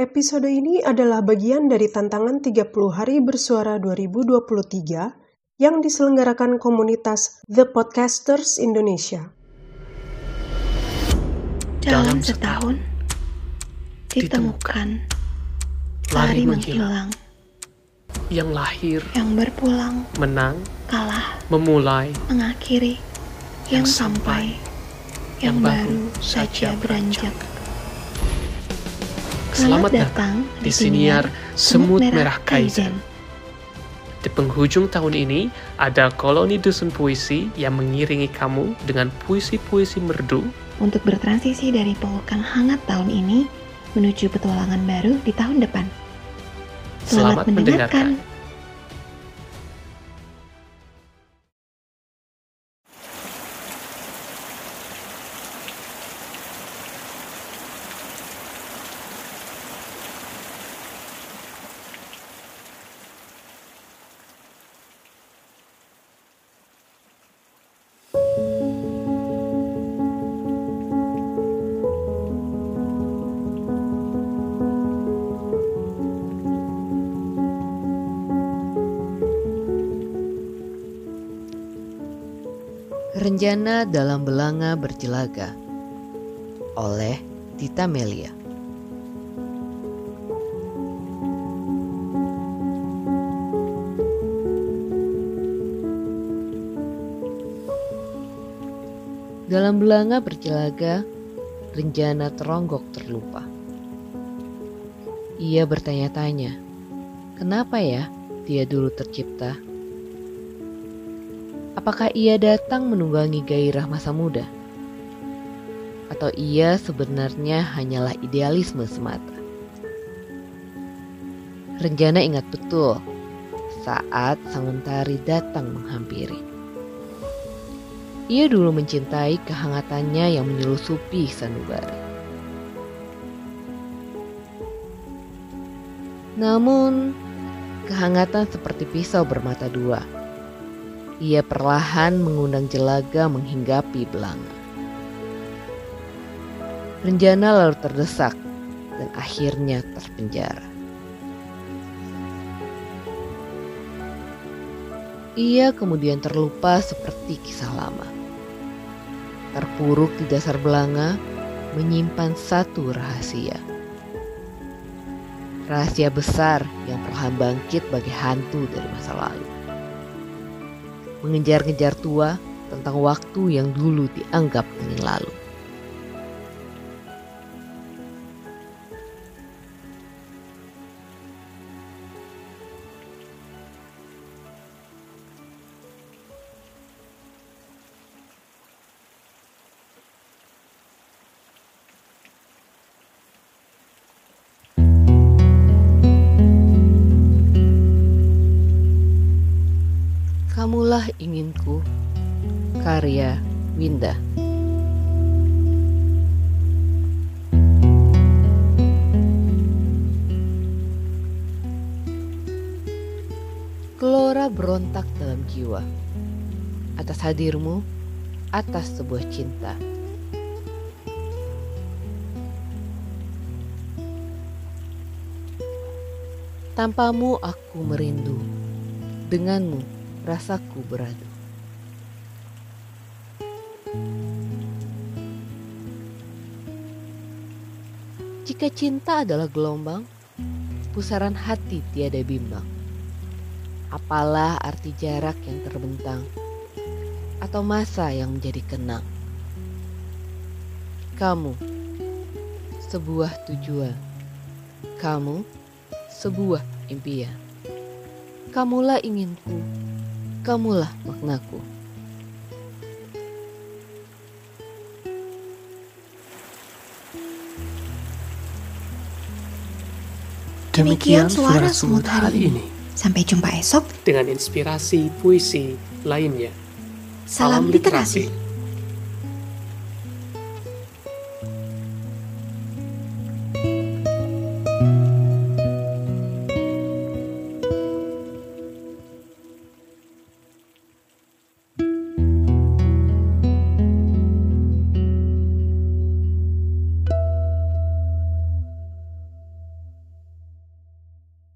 Episode ini adalah bagian dari tantangan 30 hari bersuara 2023 yang diselenggarakan komunitas The Podcasters Indonesia. Dalam setahun, ditemukan, lari menghilang, yang lahir, yang berpulang, menang, kalah, memulai, mengakhiri, yang Yang sampai, yang yang baru saja saja beranjak. Selamat datang di siniar Semut Merah Kaizen. Di penghujung tahun ini, ada koloni dusun puisi yang mengiringi kamu dengan puisi-puisi merdu Untuk bertransisi dari pelukan hangat tahun ini menuju petualangan baru di tahun depan. Selamat mendengarkan. Renjana dalam Belanga Berjelaga oleh Tita Melia. Dalam Belanga Berjelaga, Renjana teronggok terlupa. Ia bertanya-tanya, kenapa ya dia dulu tercipta? Apakah ia datang menunggangi gairah masa muda? Atau ia sebenarnya hanyalah idealisme semata? Renjana ingat betul saat sang mentari datang menghampiri. Ia dulu mencintai kehangatannya yang menyelusupi sanubari. Namun, kehangatan seperti pisau bermata dua ia perlahan mengundang jelaga menghinggapi belanga. Renjana lalu terdesak dan akhirnya terpenjara. Ia kemudian terlupa seperti kisah lama. Terpuruk di dasar belanga, menyimpan satu rahasia. Rahasia besar yang perlahan bangkit bagi hantu dari masa lalu mengejar-ngejar tua tentang waktu yang dulu dianggap ingin lalu. Kamulah inginku, karya Winda. Gelora berontak dalam jiwa atas hadirmu, atas sebuah cinta. Tanpamu aku merindu, denganmu rasaku beradu. Jika cinta adalah gelombang, pusaran hati tiada bimbang. Apalah arti jarak yang terbentang, atau masa yang menjadi kenang. Kamu, sebuah tujuan. Kamu, sebuah impian. Kamulah inginku, kamulah maknaku. Demikian suara semut hari ini Sampai jumpa esok. dengan inspirasi puisi lainnya. Salam Salam literasi. literasi.